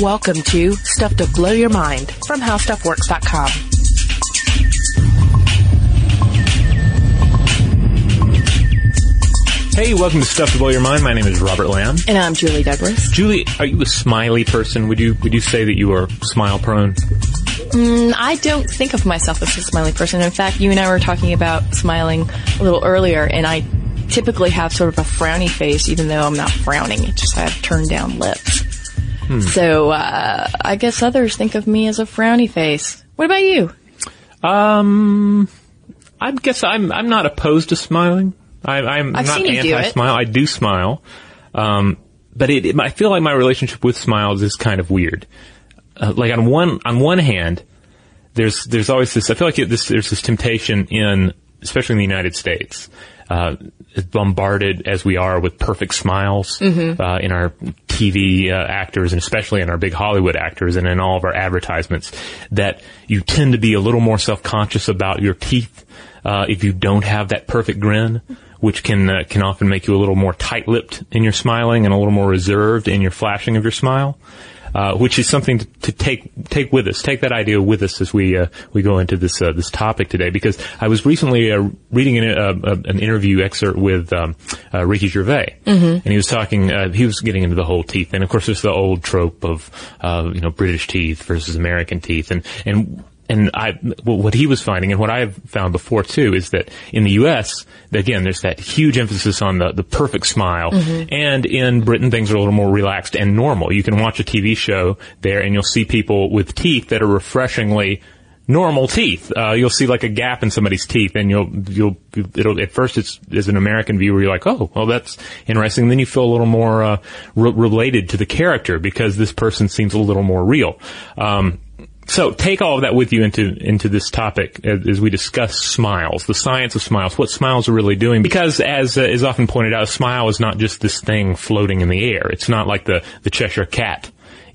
Welcome to Stuff to Blow Your Mind from HowStuffWorks.com. Hey, welcome to Stuff to Blow Your Mind. My name is Robert Lamb. And I'm Julie Douglas. Julie, are you a smiley person? Would you would you say that you are smile prone? Mm, I don't think of myself as a smiley person. In fact, you and I were talking about smiling a little earlier, and I typically have sort of a frowny face, even though I'm not frowning. It's just I have turned down lips. Hmm. So uh, I guess others think of me as a frowny face. What about you? Um, I guess I'm I'm not opposed to smiling. I, am not anti-smile. I do smile, um, but it, it, I feel like my relationship with smiles is kind of weird. Uh, like on one on one hand, there's there's always this. I feel like this, there's this temptation in, especially in the United States, uh, bombarded as we are with perfect smiles mm-hmm. uh, in our TV uh, actors and especially in our big Hollywood actors and in all of our advertisements, that you tend to be a little more self conscious about your teeth uh, if you don't have that perfect grin which can uh, can often make you a little more tight-lipped in your smiling and a little more reserved in your flashing of your smile. Uh, which is something to, to, take take with us. Take that idea with us as we uh, we go into this uh, this topic today. Because I was recently uh, reading an, uh, an, interview excerpt with um, Ricky Gervais, mm-hmm. and he was talking. he was getting into the whole teeth, and of course, there's the old trope of you know British teeth versus American teeth, and and and I, what he was finding and what I've found before too is that in the U.S., again, there's that huge emphasis on the, the perfect smile. Mm-hmm. And in Britain, things are a little more relaxed and normal. You can watch a TV show there and you'll see people with teeth that are refreshingly normal teeth. Uh, you'll see like a gap in somebody's teeth and you'll, you'll, it'll, at first it's, as an American viewer, you're like, oh, well, that's interesting. And then you feel a little more, uh, re- related to the character because this person seems a little more real. Um, so take all of that with you into into this topic as, as, we discuss smiles, the science of smiles, what smiles are really doing. Because as uh, is often pointed out, a smile is not just this thing floating in the air. It's not like the the Cheshire cat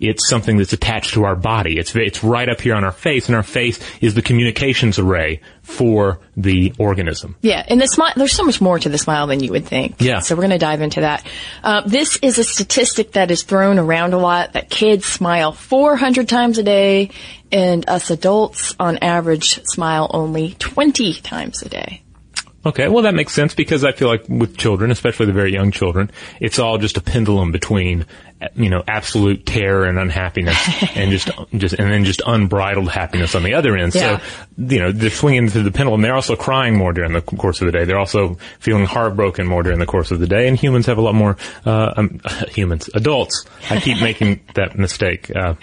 it's something that's attached to our body. It's it's right up here on our face, and our face is the communications array for the organism. Yeah, and the smile. There's so much more to the smile than you would think. Yeah. So we're going to dive into that. Uh, this is a statistic that is thrown around a lot. That kids smile 400 times a day, and us adults, on average, smile only 20 times a day. Okay, well that makes sense because I feel like with children, especially the very young children, it's all just a pendulum between, you know, absolute terror and unhappiness, and just, just, and then just unbridled happiness on the other end. Yeah. So, you know, they're swinging through the pendulum. They're also crying more during the course of the day. They're also feeling heartbroken more during the course of the day. And humans have a lot more, uh, um, humans, adults. I keep making that mistake. Uh,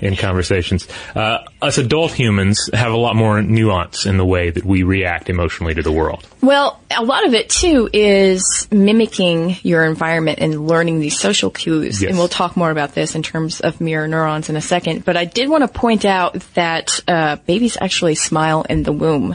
in conversations. Uh, us adult humans have a lot more nuance in the way that we react emotionally to the world. Well, a lot of it too is mimicking your environment and learning these social cues. Yes. We'll talk more about this in terms of mirror neurons in a second. But I did want to point out that uh, babies actually smile in the womb.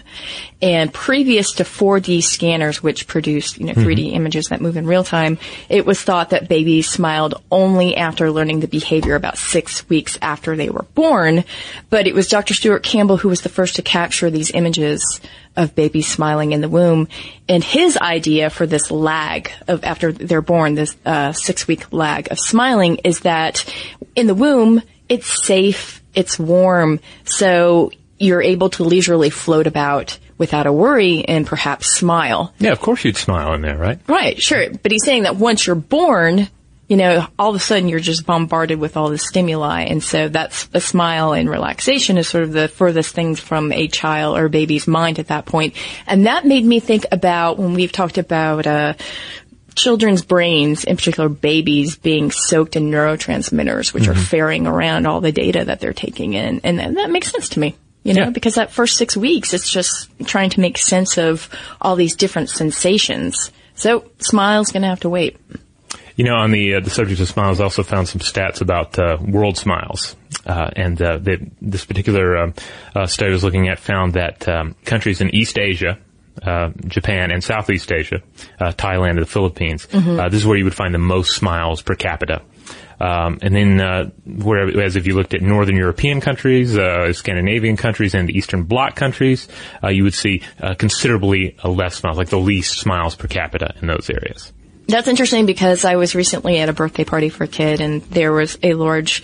And previous to 4D scanners, which produced, you know, 3D mm-hmm. images that move in real time, it was thought that babies smiled only after learning the behavior about six weeks after they were born. But it was Dr. Stuart Campbell who was the first to capture these images of babies smiling in the womb. And his idea for this lag of after they're born, this uh, six week lag of smiling is that in the womb, it's safe, it's warm, so you're able to leisurely float about without a worry and perhaps smile. Yeah, of course you'd smile in there, right? Right, sure. But he's saying that once you're born, you know, all of a sudden you're just bombarded with all the stimuli. And so that's a smile and relaxation is sort of the furthest things from a child or baby's mind at that point. And that made me think about when we've talked about, uh, children's brains, in particular babies, being soaked in neurotransmitters, which mm-hmm. are ferrying around all the data that they're taking in. And that makes sense to me you know, yeah. because that first six weeks, it's just trying to make sense of all these different sensations. So smile's going to have to wait. You know, on the uh, the subject of smiles, I also found some stats about uh, world smiles, uh, and uh, they, this particular um, uh, study I was looking at found that um, countries in East Asia, uh, Japan, and Southeast Asia, Thailand, and the Philippines, mm-hmm. this is where you would find the most smiles per capita. Um, and then, uh, whereas if you looked at Northern European countries, uh, Scandinavian countries, and the Eastern Bloc countries, uh, you would see uh, considerably less smiles, like the least smiles per capita in those areas. That's interesting because I was recently at a birthday party for a kid, and there was a large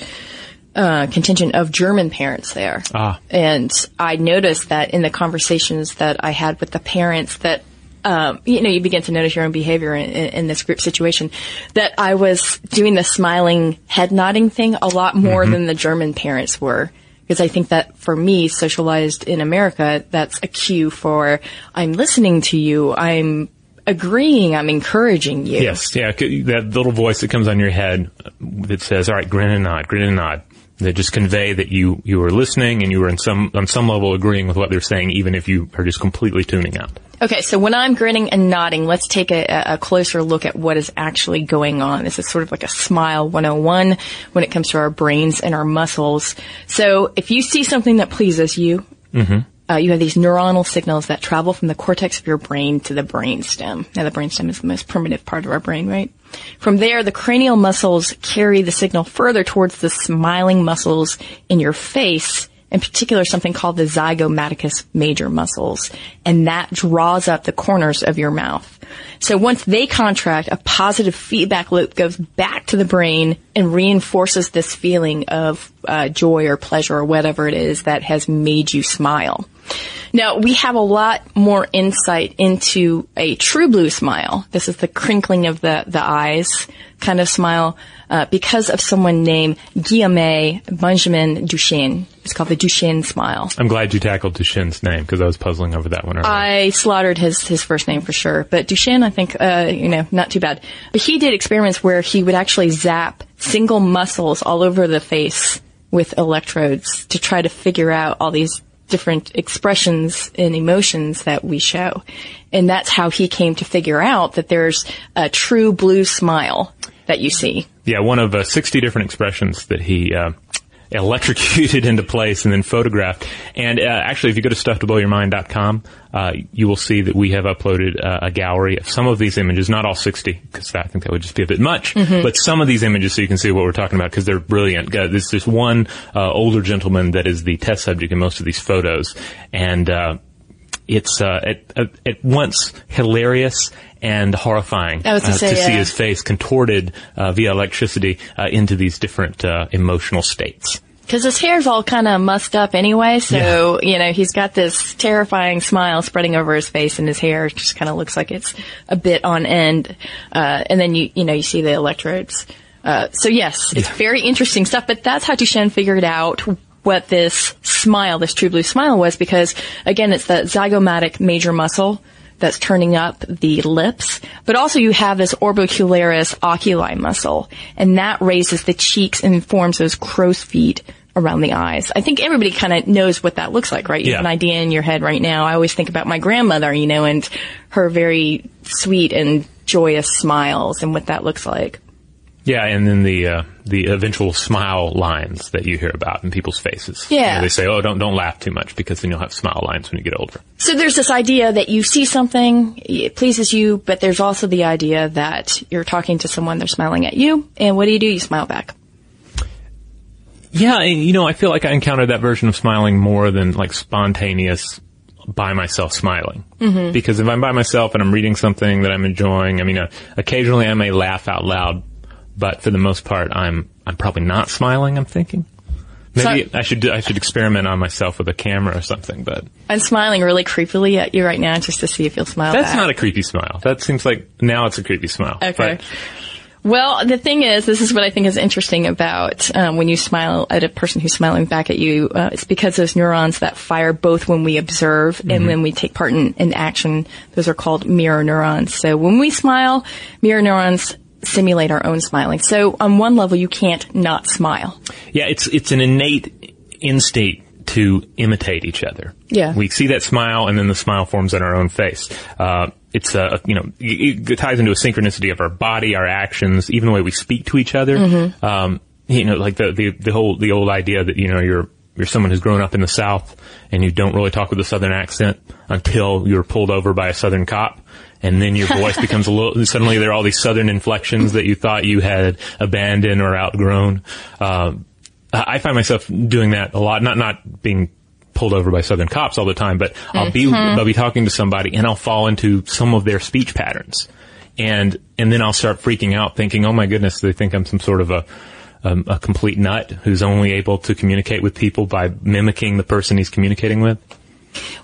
uh, contingent of German parents there. Ah. And I noticed that in the conversations that I had with the parents that um, you know, you begin to notice your own behavior in, in, this group situation. That I was doing the smiling, head nodding thing a lot more mm-hmm. than the German parents were. Because I think that for me, socialized in America, that's a cue for I'm listening to you, I'm agreeing, I'm encouraging you. Yes, yeah, that little voice that comes on your head that says, "All right, grin and nod, grin and nod." That just convey that you you are listening and you are in some on some level agreeing with what they're saying, even if you are just completely tuning out. Okay, so when I'm grinning and nodding, let's take a, a, closer look at what is actually going on. This is sort of like a smile 101 when it comes to our brains and our muscles. So if you see something that pleases you, mm-hmm. Uh, you have these neuronal signals that travel from the cortex of your brain to the brainstem. Now the brainstem is the most primitive part of our brain, right? From there, the cranial muscles carry the signal further towards the smiling muscles in your face in particular something called the zygomaticus major muscles, and that draws up the corners of your mouth. So once they contract, a positive feedback loop goes back to the brain and reinforces this feeling of uh, joy or pleasure or whatever it is that has made you smile. Now, we have a lot more insight into a true blue smile. This is the crinkling of the, the eyes kind of smile uh, because of someone named Guillaume Benjamin Duchenne. It's called the Duchenne smile. I'm glad you tackled Duchenne's name because I was puzzling over that one. Earlier. I slaughtered his his first name for sure, but Duchenne, I think, uh, you know, not too bad. But he did experiments where he would actually zap single muscles all over the face with electrodes to try to figure out all these different expressions and emotions that we show. And that's how he came to figure out that there's a true blue smile that you see. Yeah, one of uh, 60 different expressions that he uh, electrocuted into place and then photographed. And uh, actually, if you go to stufftoblowyourmind.com, uh, you will see that we have uploaded uh, a gallery of some of these images, not all 60, because I think that would just be a bit much, mm-hmm. but some of these images so you can see what we're talking about because they're brilliant. Uh, there's this one uh, older gentleman that is the test subject in most of these photos, and uh, it's at, at once hilarious and horrifying uh, say, to yeah. see his face contorted uh, via electricity uh, into these different uh, emotional states. Because his hair's all kind of mussed up anyway, so yeah. you know he's got this terrifying smile spreading over his face, and his hair just kind of looks like it's a bit on end. Uh, and then you you know you see the electrodes. Uh, so yes, it's yeah. very interesting stuff. But that's how Duchenne figured out what this smile, this true blue smile was, because again, it's the zygomatic major muscle that's turning up the lips, but also you have this orbicularis oculi muscle, and that raises the cheeks and forms those crow's feet around the eyes. I think everybody kind of knows what that looks like, right? You yeah. have an idea in your head right now. I always think about my grandmother, you know, and her very sweet and joyous smiles and what that looks like. Yeah, and then the uh, the eventual smile lines that you hear about in people's faces. Yeah, you know, they say, "Oh, don't don't laugh too much because then you'll have smile lines when you get older." So there's this idea that you see something, it pleases you, but there's also the idea that you're talking to someone, they're smiling at you, and what do you do? You smile back. Yeah, you know, I feel like I encountered that version of smiling more than like spontaneous by myself smiling. Mm-hmm. Because if I'm by myself and I'm reading something that I'm enjoying, I mean, uh, occasionally I may laugh out loud but for the most part, I'm I'm probably not smiling. I'm thinking. Maybe so, I should I should experiment on myself with a camera or something. But I'm smiling really creepily at you right now just to see if you'll smile. That's back. not a creepy smile. That seems like now it's a creepy smile. Okay. But, well, the thing is, this is what I think is interesting about um, when you smile at a person who's smiling back at you. Uh, it's because those neurons that fire both when we observe mm-hmm. and when we take part in, in action. Those are called mirror neurons. So when we smile, mirror neurons simulate our own smiling. So on one level, you can't not smile. Yeah, it's it's an innate instinct to imitate each other. Yeah, we see that smile, and then the smile forms on our own face. Uh, it's a you know it ties into a synchronicity of our body, our actions, even the way we speak to each other. Mm-hmm. Um, you know, like the, the the whole the old idea that you know you're you're someone who's grown up in the South and you don't really talk with a Southern accent until you're pulled over by a Southern cop and then your voice becomes a little, suddenly there are all these southern inflections that you thought you had abandoned or outgrown. Uh, I find myself doing that a lot, not, not being pulled over by southern cops all the time, but I'll be, mm-hmm. I'll be talking to somebody and I'll fall into some of their speech patterns. And, and then I'll start freaking out thinking, oh my goodness, they think I'm some sort of a, um, a complete nut who's only able to communicate with people by mimicking the person he's communicating with?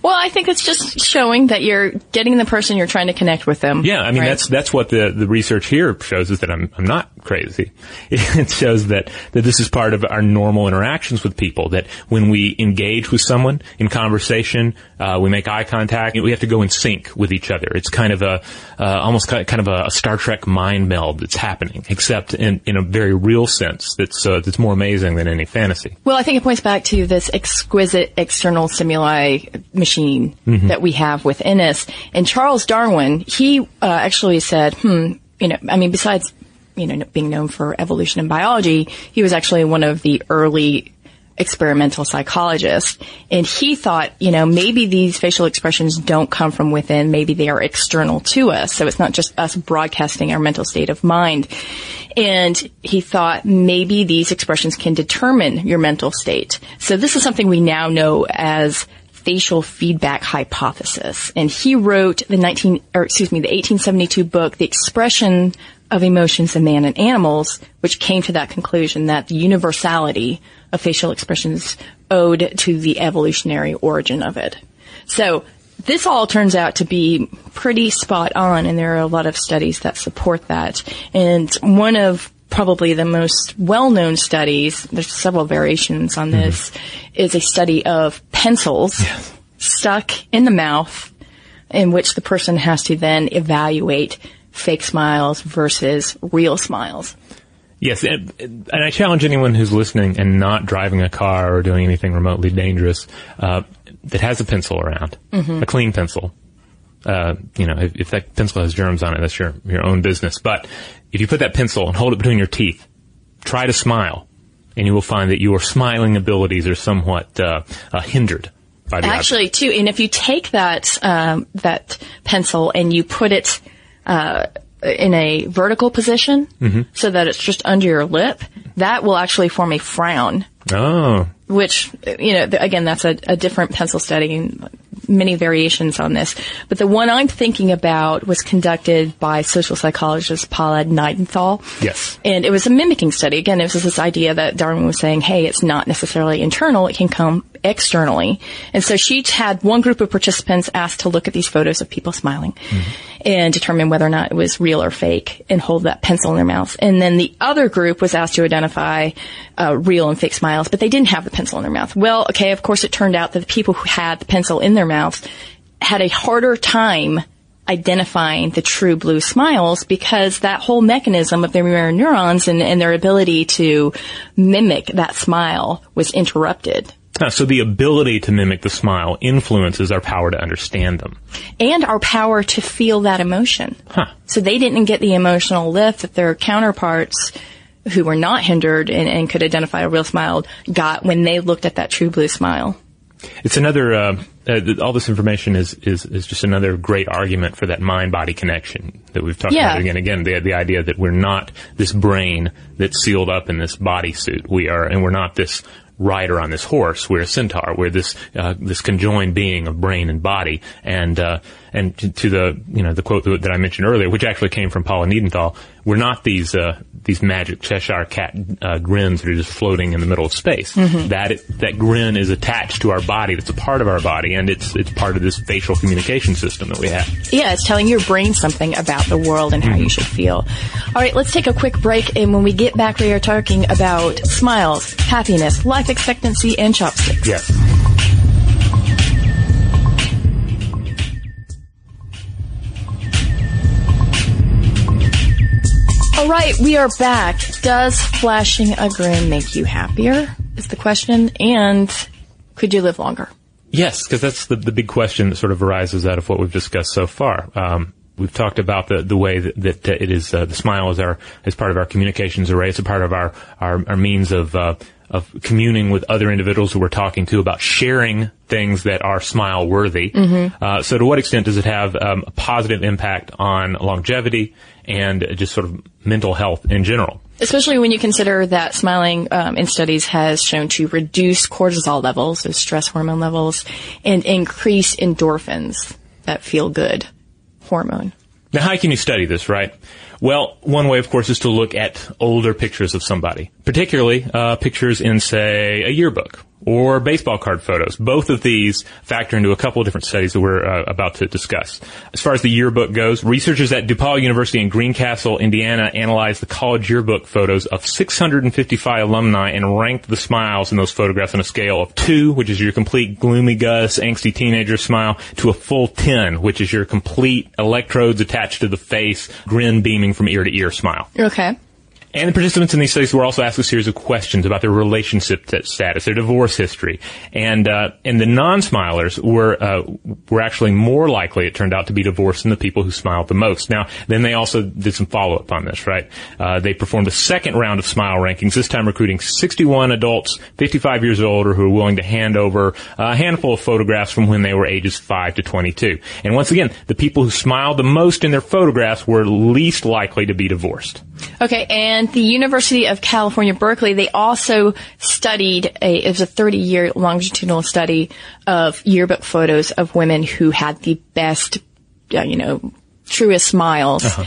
Well, I think it's just showing that you're getting the person you're trying to connect with them. Yeah, I mean right? that's that's what the the research here shows is that I'm I'm not crazy. It shows that that this is part of our normal interactions with people. That when we engage with someone in conversation, uh, we make eye contact. We have to go in sync with each other. It's kind of a uh, almost kind of a, Star Trek mind meld that's happening, except in in a very real sense. That's uh, that's more amazing than any fantasy. Well, I think it points back to this exquisite external stimuli machine mm-hmm. that we have within us. And Charles Darwin, he uh, actually said, hmm, you know, I mean, besides, you know, being known for evolution and biology, he was actually one of the early experimental psychologists. And he thought, you know, maybe these facial expressions don't come from within, maybe they are external to us. So it's not just us broadcasting our mental state of mind. And he thought maybe these expressions can determine your mental state. So this is something we now know as facial feedback hypothesis. And he wrote the 19, or excuse me, the 1872 book, The Expression of Emotions in Man and Animals, which came to that conclusion that the universality of facial expressions owed to the evolutionary origin of it. So this all turns out to be pretty spot on, and there are a lot of studies that support that. And one of probably the most well-known studies, there's several variations on this, mm-hmm. is a study of pencils yes. stuck in the mouth in which the person has to then evaluate fake smiles versus real smiles. Yes, and, and, I challenge anyone who's listening and not driving a car or doing anything remotely dangerous uh, that has a pencil around, mm-hmm. a clean pencil. Uh, you know, if, if, that pencil has germs on it, that's your your own business. But if you put that pencil and hold it between your teeth, try to smile, and you will find that your smiling abilities are somewhat uh, uh hindered. By the Actually, object. too, and if you take that um, that pencil and you put it uh, in a vertical position mm-hmm. so that it's just under your lip, that will actually form a frown. Oh. Which, you know, again, that's a, a different pencil study many variations on this. But the one I'm thinking about was conducted by social psychologist Paula Niedenthal. Yes. And it was a mimicking study. Again, it was this idea that Darwin was saying, hey, it's not necessarily internal, it can come externally. And so she had one group of participants asked to look at these photos of people smiling mm-hmm. and determine whether or not it was real or fake and hold that pencil in their mouth. And then the other group was asked to identify uh, real and fake smiles, but they didn't have the pencil in their mouth. Well, okay, of course it turned out that the people who had the pencil in their mouth had a harder time identifying the true blue smiles because that whole mechanism of their mirror neurons and, and their ability to mimic that smile was interrupted. Uh, so the ability to mimic the smile influences our power to understand them. And our power to feel that emotion. Huh. So they didn't get the emotional lift that their counterparts who were not hindered and, and could identify a real smile got when they looked at that true blue smile. It's another. Uh, uh, all this information is, is is just another great argument for that mind body connection that we've talked yeah. about again. and Again, the the idea that we're not this brain that's sealed up in this body suit. We are, and we're not this rider on this horse. We're a centaur. We're this uh, this conjoined being of brain and body. And uh, and to, to, the you know the quote that I mentioned earlier, which actually came from Paula Niedenthal, we're not these uh, these magic Cheshire cat uh, grins that are just floating in the middle of space. Mm-hmm. That it, that grin is attached to our body. It's a part of our body, and it's it's part of this facial communication system that we have. Yeah, it's telling your brain something about the world and how mm-hmm. you should feel. All right, let's take a quick break, and when we get back, we are talking about smiles, happiness, life expectancy, and chopsticks. Yes. All right, we are back. Does flashing a grin make you happier? Is the question. And could you live longer? Yes, because that's the, the big question that sort of arises out of what we've discussed so far. Um, we've talked about the, the way that, that it is, uh, the smile is our, is part of our communications array. It's a part of our, our, our means of, uh, of communing with other individuals who we're talking to about sharing things that are smile worthy. Mm-hmm. Uh, so to what extent does it have um, a positive impact on longevity and just sort of mental health in general? Especially when you consider that smiling um, in studies has shown to reduce cortisol levels, those stress hormone levels, and increase endorphins, that feel good hormone. Now, how can you study this, right? Well, one way, of course, is to look at older pictures of somebody, particularly uh, pictures in, say, a yearbook or baseball card photos. Both of these factor into a couple of different studies that we're uh, about to discuss. As far as the yearbook goes, researchers at DePauw University in Greencastle, Indiana, analyzed the college yearbook photos of 655 alumni and ranked the smiles in those photographs on a scale of two, which is your complete gloomy Gus, angsty teenager smile, to a full 10, which is your complete electrodes attached to the face, grin beaming from ear to ear smile. Okay. And the participants in these studies were also asked a series of questions about their relationship status, their divorce history, and uh, and the non-smilers were uh, were actually more likely, it turned out, to be divorced than the people who smiled the most. Now, then they also did some follow-up on this, right? Uh, they performed a second round of smile rankings, this time recruiting 61 adults, 55 years or older, who were willing to hand over a handful of photographs from when they were ages 5 to 22. And once again, the people who smiled the most in their photographs were least likely to be divorced. Okay, and the University of California, Berkeley, they also studied a, it was a 30 year longitudinal study of yearbook photos of women who had the best, uh, you know, truest smiles. Uh-huh.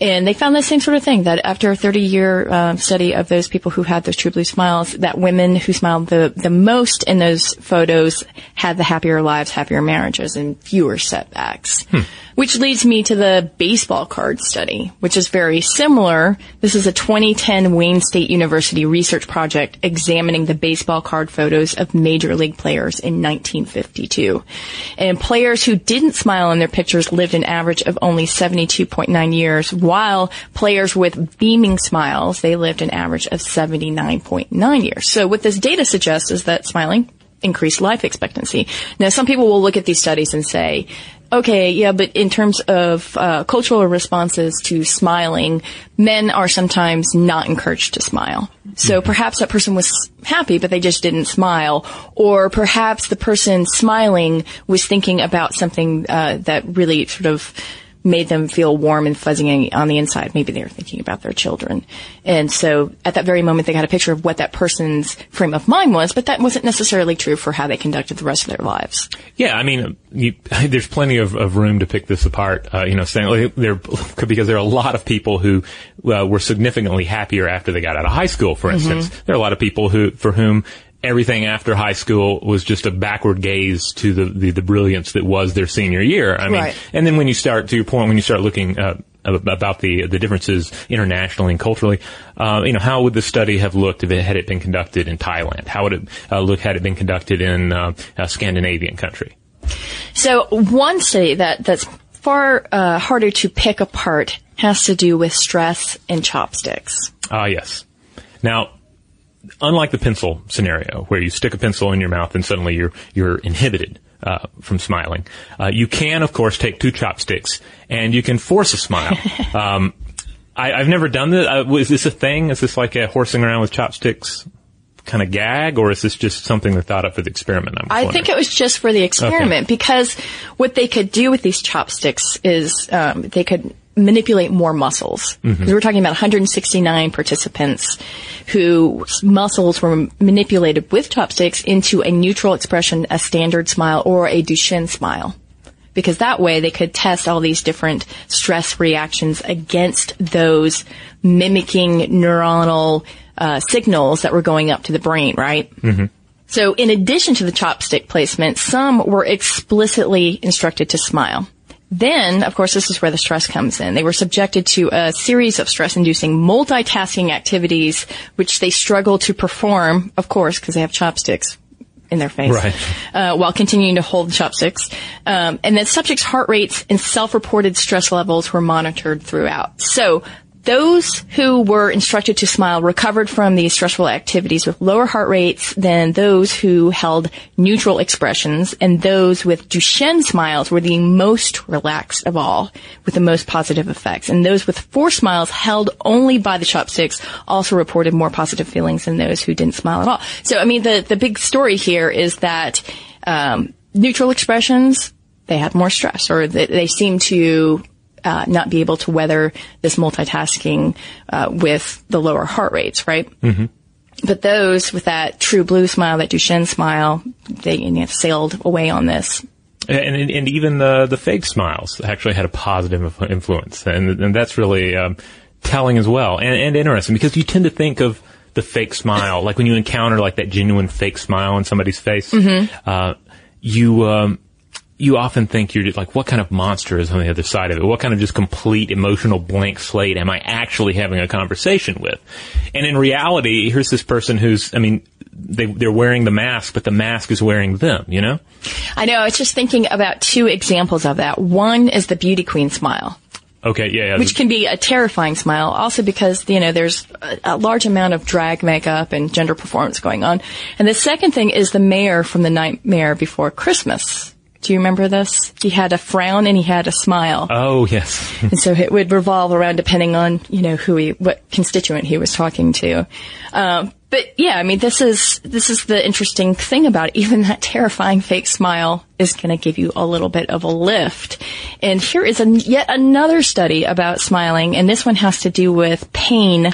And they found the same sort of thing that after a 30 year um, study of those people who had those true blue smiles, that women who smiled the, the most in those photos had the happier lives, happier marriages, and fewer setbacks. Hmm. Which leads me to the baseball card study, which is very similar. This is a 2010 Wayne State University research project examining the baseball card photos of major league players in 1952. And players who didn't smile in their pictures lived an average of only 72.9 years while players with beaming smiles, they lived an average of 79.9 years. So what this data suggests is that smiling increased life expectancy. Now, some people will look at these studies and say, okay, yeah, but in terms of uh, cultural responses to smiling, men are sometimes not encouraged to smile. So mm-hmm. perhaps that person was happy, but they just didn't smile. Or perhaps the person smiling was thinking about something uh, that really sort of made them feel warm and fuzzy on the inside. Maybe they were thinking about their children. And so at that very moment, they got a picture of what that person's frame of mind was, but that wasn't necessarily true for how they conducted the rest of their lives. Yeah, I mean, you, there's plenty of, of, room to pick this apart. Uh, you know, saying there because there are a lot of people who uh, were significantly happier after they got out of high school. For instance, mm-hmm. there are a lot of people who for whom everything after high school was just a backward gaze to the, the, the brilliance that was their senior year. I mean, right. and then when you start, to your point, when you start looking, uh, about the the differences internationally and culturally. Uh, you know, how would the study have looked if it had it been conducted in Thailand? How would it uh, look had it been conducted in uh, a Scandinavian country? So one study that that's far uh, harder to pick apart has to do with stress and chopsticks. Ah, yes. Now, unlike the pencil scenario where you stick a pencil in your mouth and suddenly you're you're inhibited uh, from smiling, uh, you can of course take two chopsticks and you can force a smile. um, I, have never done this. Uh, is this a thing? Is this like a horsing around with chopsticks? kind of gag, or is this just something they thought up for the experiment? i think it was just for the experiment okay. because what they could do with these chopsticks is um, they could manipulate more muscles. Mm-hmm. We're talking about 169 participants whose muscles were manipulated with chopsticks into a neutral expression, a standard smile, or a Duchenne smile. Because that way they could test all these different stress reactions against those mimicking neuronal uh, signals that were going up to the brain, right? Mm-hmm. So in addition to the chopstick placement, some were explicitly instructed to smile. Then, of course, this is where the stress comes in. They were subjected to a series of stress-inducing multitasking activities, which they struggle to perform, of course, because they have chopsticks in their face, right. uh, while continuing to hold chopsticks. Um, and then subjects' heart rates and self-reported stress levels were monitored throughout. So those who were instructed to smile recovered from these stressful activities with lower heart rates than those who held neutral expressions, and those with Duchenne smiles were the most relaxed of all, with the most positive effects. And those with forced smiles held only by the chopsticks also reported more positive feelings than those who didn't smile at all. So, I mean, the, the big story here is that um, neutral expressions, they had more stress, or they, they seem to uh, not be able to weather this multitasking uh, with the lower heart rates, right? Mm-hmm. But those with that true blue smile, that Duchenne smile, they you know, sailed away on this. And, and even the the fake smiles actually had a positive influence, and and that's really um, telling as well, and, and interesting because you tend to think of the fake smile, like when you encounter like that genuine fake smile on somebody's face, mm-hmm. uh, you, um, you often think you're just like, what kind of monster is on the other side of it? What kind of just complete emotional blank slate am I actually having a conversation with? And in reality, here's this person who's, I mean, they, they're wearing the mask, but the mask is wearing them, you know? I know. I was just thinking about two examples of that. One is the beauty queen smile. Okay, yeah, yeah. Which can be a terrifying smile, also because, you know, there's a, a, large amount of drag makeup and gender performance going on. And the second thing is the mayor from the Nightmare Before Christmas. Do you remember this? He had a frown and he had a smile. Oh, yes. and so it would revolve around depending on, you know, who he, what constituent he was talking to. Um, but yeah, I mean, this is, this is the interesting thing about it. Even that terrifying fake smile is going to give you a little bit of a lift. And here is a, yet another study about smiling, and this one has to do with pain.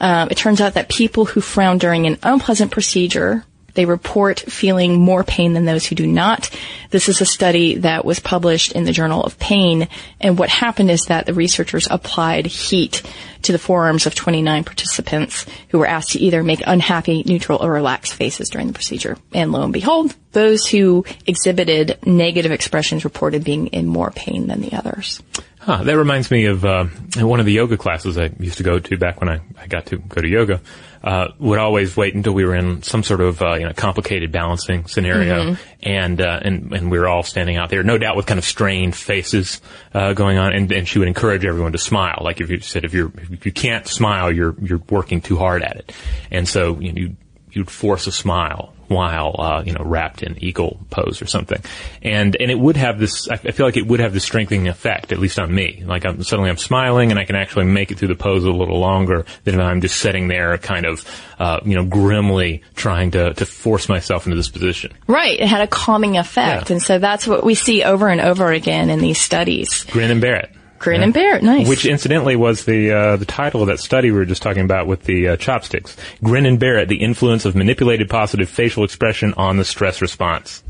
Um, it turns out that people who frown during an unpleasant procedure they report feeling more pain than those who do not. This is a study that was published in the Journal of Pain. And what happened is that the researchers applied heat to the forearms of 29 participants who were asked to either make unhappy, neutral, or relaxed faces during the procedure. And lo and behold, those who exhibited negative expressions reported being in more pain than the others. Huh, that reminds me of uh, one of the yoga classes I used to go to back when I, I got to go to yoga. Uh, would always wait until we were in some sort of uh, you know complicated balancing scenario, mm-hmm. and uh, and and we were all standing out there, no doubt with kind of strained faces uh, going on, and, and she would encourage everyone to smile. Like if you said if you're if you can't smile, you're you're working too hard at it, and so you know, you you'd force a smile while uh, you know wrapped in eagle pose or something, and and it would have this. I feel like it would have this strengthening effect, at least on me. Like I'm suddenly I'm smiling and I can actually make it through the pose a little longer than if I'm just sitting there, kind of uh, you know grimly trying to to force myself into this position. Right. It had a calming effect, yeah. and so that's what we see over and over again in these studies. Grin and bear it. Grin yeah. and bear it, nice. Which incidentally was the uh, the title of that study we were just talking about with the uh, chopsticks. Grin and bear it: the influence of manipulated positive facial expression on the stress response.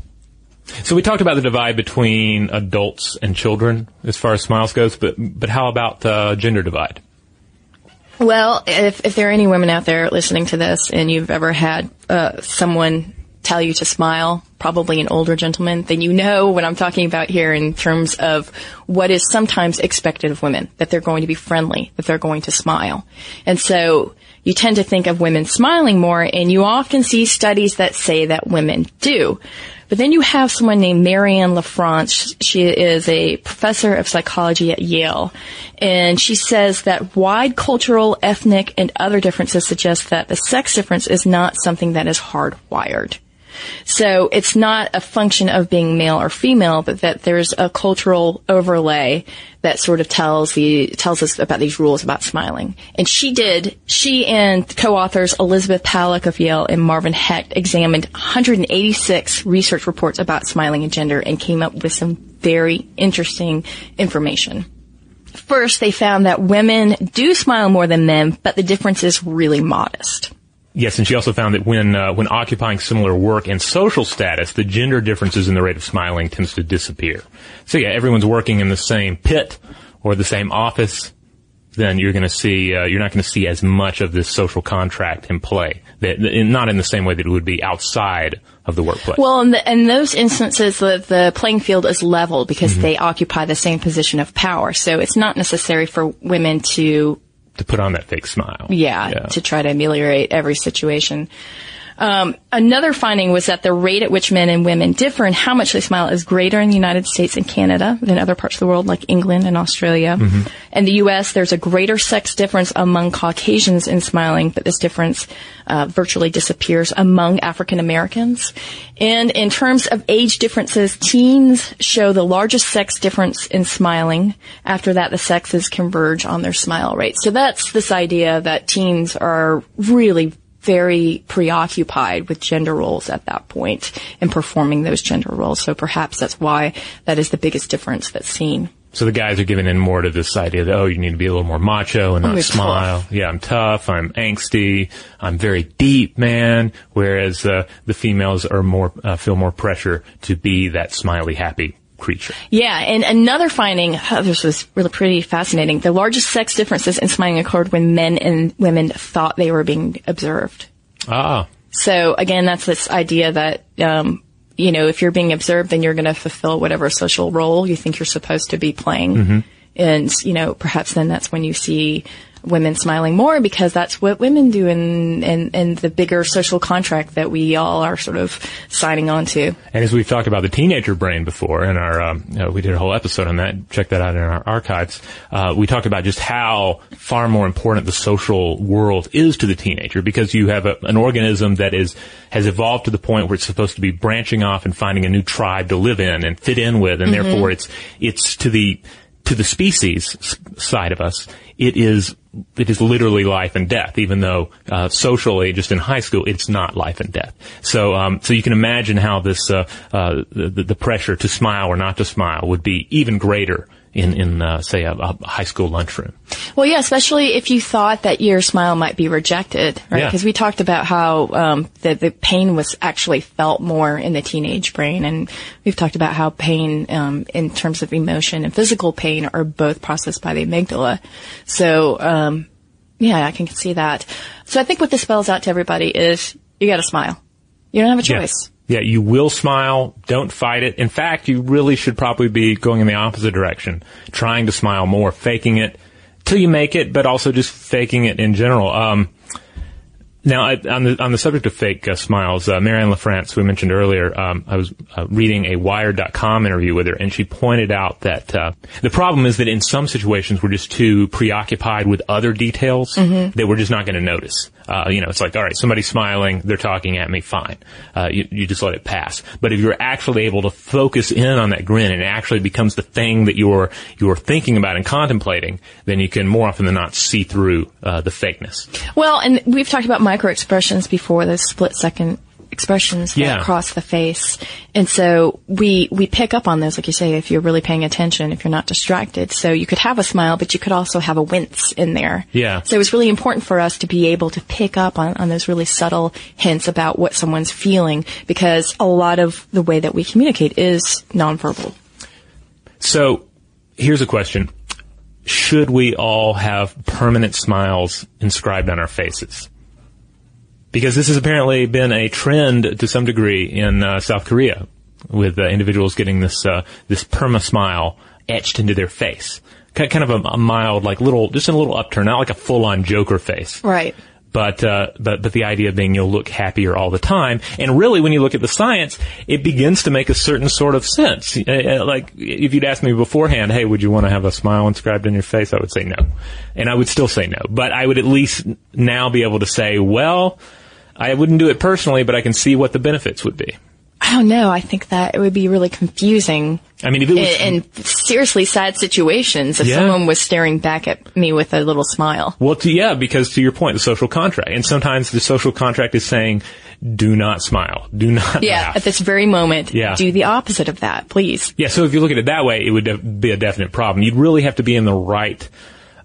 So we talked about the divide between adults and children as far as smiles goes, but but how about uh, gender divide? Well, if if there are any women out there listening to this, and you've ever had uh, someone tell you to smile, probably an older gentleman, then you know what I'm talking about here in terms of what is sometimes expected of women, that they're going to be friendly, that they're going to smile. And so you tend to think of women smiling more, and you often see studies that say that women do. But then you have someone named Marianne LaFrance. She is a professor of psychology at Yale. And she says that wide cultural, ethnic, and other differences suggest that the sex difference is not something that is hardwired. So it's not a function of being male or female, but that there's a cultural overlay that sort of tells the tells us about these rules about smiling. And she did. She and co-authors Elizabeth Paluck of Yale and Marvin Hecht examined 186 research reports about smiling and gender and came up with some very interesting information. First, they found that women do smile more than men, but the difference is really modest. Yes, and she also found that when uh, when occupying similar work and social status, the gender differences in the rate of smiling tends to disappear. So yeah, everyone's working in the same pit or the same office, then you're going to see uh, you're not going to see as much of this social contract in play. That, not in the same way that it would be outside of the workplace. Well, in, the, in those instances, the, the, playing field is level because mm-hmm. they occupy the same position of power. So it's not necessary for women to to put on that fake smile. Yeah, yeah, to try to ameliorate every situation. Um, another finding was that the rate at which men and women differ in how much they smile is greater in the United States and Canada than other parts of the world, like England and Australia. Mm-hmm. In the U.S., there's a greater sex difference among Caucasians in smiling, but this difference uh, virtually disappears among African Americans. And in terms of age differences, teens show the largest sex difference in smiling. After that, the sexes converge on their smile rate. So that's this idea that teens are really very preoccupied with gender roles at that point and performing those gender roles. So perhaps that's why that is the biggest difference that's seen. So the guys are giving in more to this idea that, oh, you need to be a little more macho and not smile. Tough. Yeah, I'm tough. I'm angsty. I'm very deep, man. Whereas, uh, the females are more, uh, feel more pressure to be that smiley, happy creature. Yeah, and another finding, oh, this was really pretty fascinating. The largest sex differences in smiling occurred when men and women thought they were being observed. Ah. So again, that's this idea that, um, you know, if you're being observed, then you're going to fulfill whatever social role you think you're supposed to be playing. Mm-hmm. And, you know, perhaps then that's when you see women smiling more because that's what women do in, in, in, the bigger social contract that we all are sort of signing on to. And as we've talked about the teenager brain before, and our um, you know, we did a whole episode on that. Check that out in our archives. Uh, we talked about just how far more important the social world is to the teenager because you have a, an organism that is has evolved to the point where it's supposed to be branching off and finding a new tribe to live in and fit in with, and mm-hmm. therefore it's it's to the to the species side of us, it is it is literally life and death, even though uh, socially, just in high school, it's not life and death. So, um, so you can imagine how this uh, uh, the, the pressure to smile or not to smile would be even greater in, in uh, say, a, a, high school lunchroom. Well, yeah, especially if you thought that your smile might be rejected, right? Because yeah. we talked about how um, the, the pain was actually felt more in the teenage brain, and we've talked about how pain, um, in terms of emotion and physical pain, are both processed by the amygdala. So, um, yeah, I can see that. So I think what this spells out to everybody is you got to smile. You don't have a choice. Yeah. Yeah, you will smile. Don't fight it. In fact, you really should probably be going in the opposite direction, trying to smile more, faking it till you make it, but also just faking it in general. Um, now, I, on the on the subject of fake uh, smiles, uh, Marianne LaFrance, we mentioned earlier, um, I was uh, reading a Wired.com interview with her, and she pointed out that uh, the problem is that in some situations we're just too preoccupied with other details mm-hmm. that we're just not going to notice. Uh, you know, it's like, all right, somebody's smiling, they're talking at me, fine. Uh, you, you just let it pass. But if you're actually able to focus in on that grin and it actually becomes the thing that you're you're thinking about and contemplating, then you can more often than not see through uh, the fakeness. Well, and we've talked about micro expressions before, those split second expressions that yeah. cross the face. And so we, we pick up on those, like you say, if you're really paying attention, if you're not distracted. So you could have a smile, but you could also have a wince in there. Yeah. So it was really important for us to be able to pick up on, on those really subtle hints about what someone's feeling because a lot of the way that we communicate is nonverbal. So here's a question. Should we all have permanent smiles inscribed on our faces? Because this has apparently been a trend to some degree in uh, South Korea, with uh, individuals getting this uh, this perma smile etched into their face, kind of a, a, mild, like little, just a little upturn, not like a full on Joker face, right? But uh, but but the idea being you'll look happier all the time, and really when you look at the science, it begins to make a certain sort of sense. Uh, uh, like if you'd asked me beforehand, hey, would you want to have a smile inscribed in your face? I would say no, and I would still say no, but I would at least now be able to say, well I wouldn't do it personally, but I can see what the benefits would be. I don't know. I think that it would be really confusing. I mean, if it was in, in seriously sad situations, if yeah. someone was staring back at me with a little smile. Well, to, yeah, because to your point, the social contract, and sometimes the social contract is saying, "Do not smile, do not." Yeah, laugh. at this very moment, yeah. do the opposite of that, please. Yeah. So if you look at it that way, it would def- be a definite problem. You'd really have to be in the right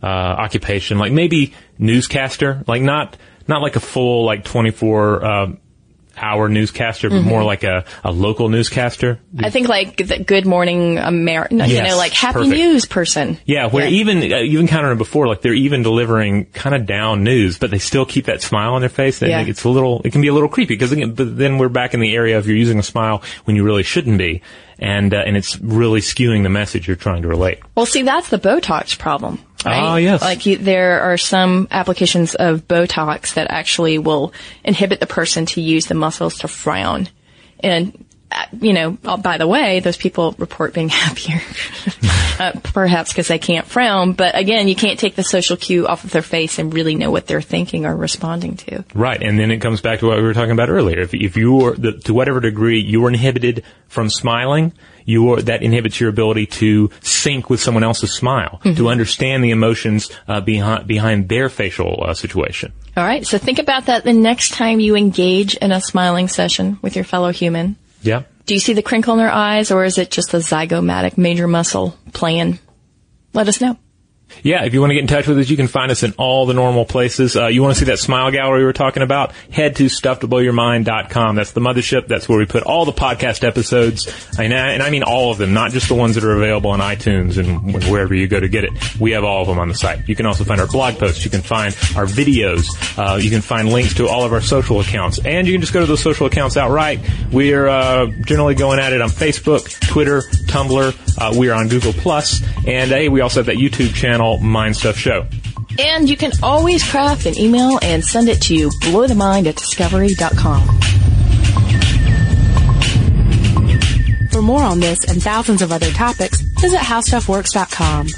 uh, occupation, like maybe newscaster, like not not like a full like 24 uh, hour newscaster, but mm-hmm. more like a, a local newscaster. I think like the Good Morning America, yes, you know, like Happy perfect. News person. Yeah, where yeah. even uh, you've encountered them before, like they're even delivering kind of down news, but they still keep that smile on their face. yeah. it's a little, it can be a little creepy because then we're back in the area of you're using a smile when you really shouldn't be. And, uh, and it's really skewing the message you're trying to relate. Well, see, that's the Botox problem. Right? Ah, yes. Like you, there are some applications of Botox that actually will inhibit the person to use the muscles to frown. And, you know, oh, by the way, those people report being happier, uh, perhaps because they can't frown. But again, you can't take the social cue off of their face and really know what they're thinking or responding to. Right. And then it comes back to what we were talking about earlier. If, if you are, the, to whatever degree you are inhibited from smiling, your that inhibits your ability to sync with someone else's smile, mm-hmm. to understand the emotions uh, behind behind their facial uh, situation. All right, so think about that the next time you engage in a smiling session with your fellow human. Yeah. Do you see the crinkle in their eyes, or is it just the zygomatic major muscle playing? Let us know. Yeah, if you want to get in touch with us, you can find us in all the normal places. Uh, you want to see that smile gallery we were talking about? Head to stufftoblowyourmind.com. That's the mothership. That's where we put all the podcast episodes. And I, and I mean all of them, not just the ones that are available on iTunes and wherever you go to get it. We have all of them on the site. You can also find our blog posts. You can find our videos. Uh, you can find links to all of our social accounts. And you can just go to those social accounts outright. We are uh, generally going at it on Facebook, Twitter, Tumblr. Uh, we are on Google Plus, and hey, we also have that YouTube channel Mind Stuff Show. And you can always craft an email and send it to blowthemind at discovery.com. For more on this and thousands of other topics, visit howstuffworks.com.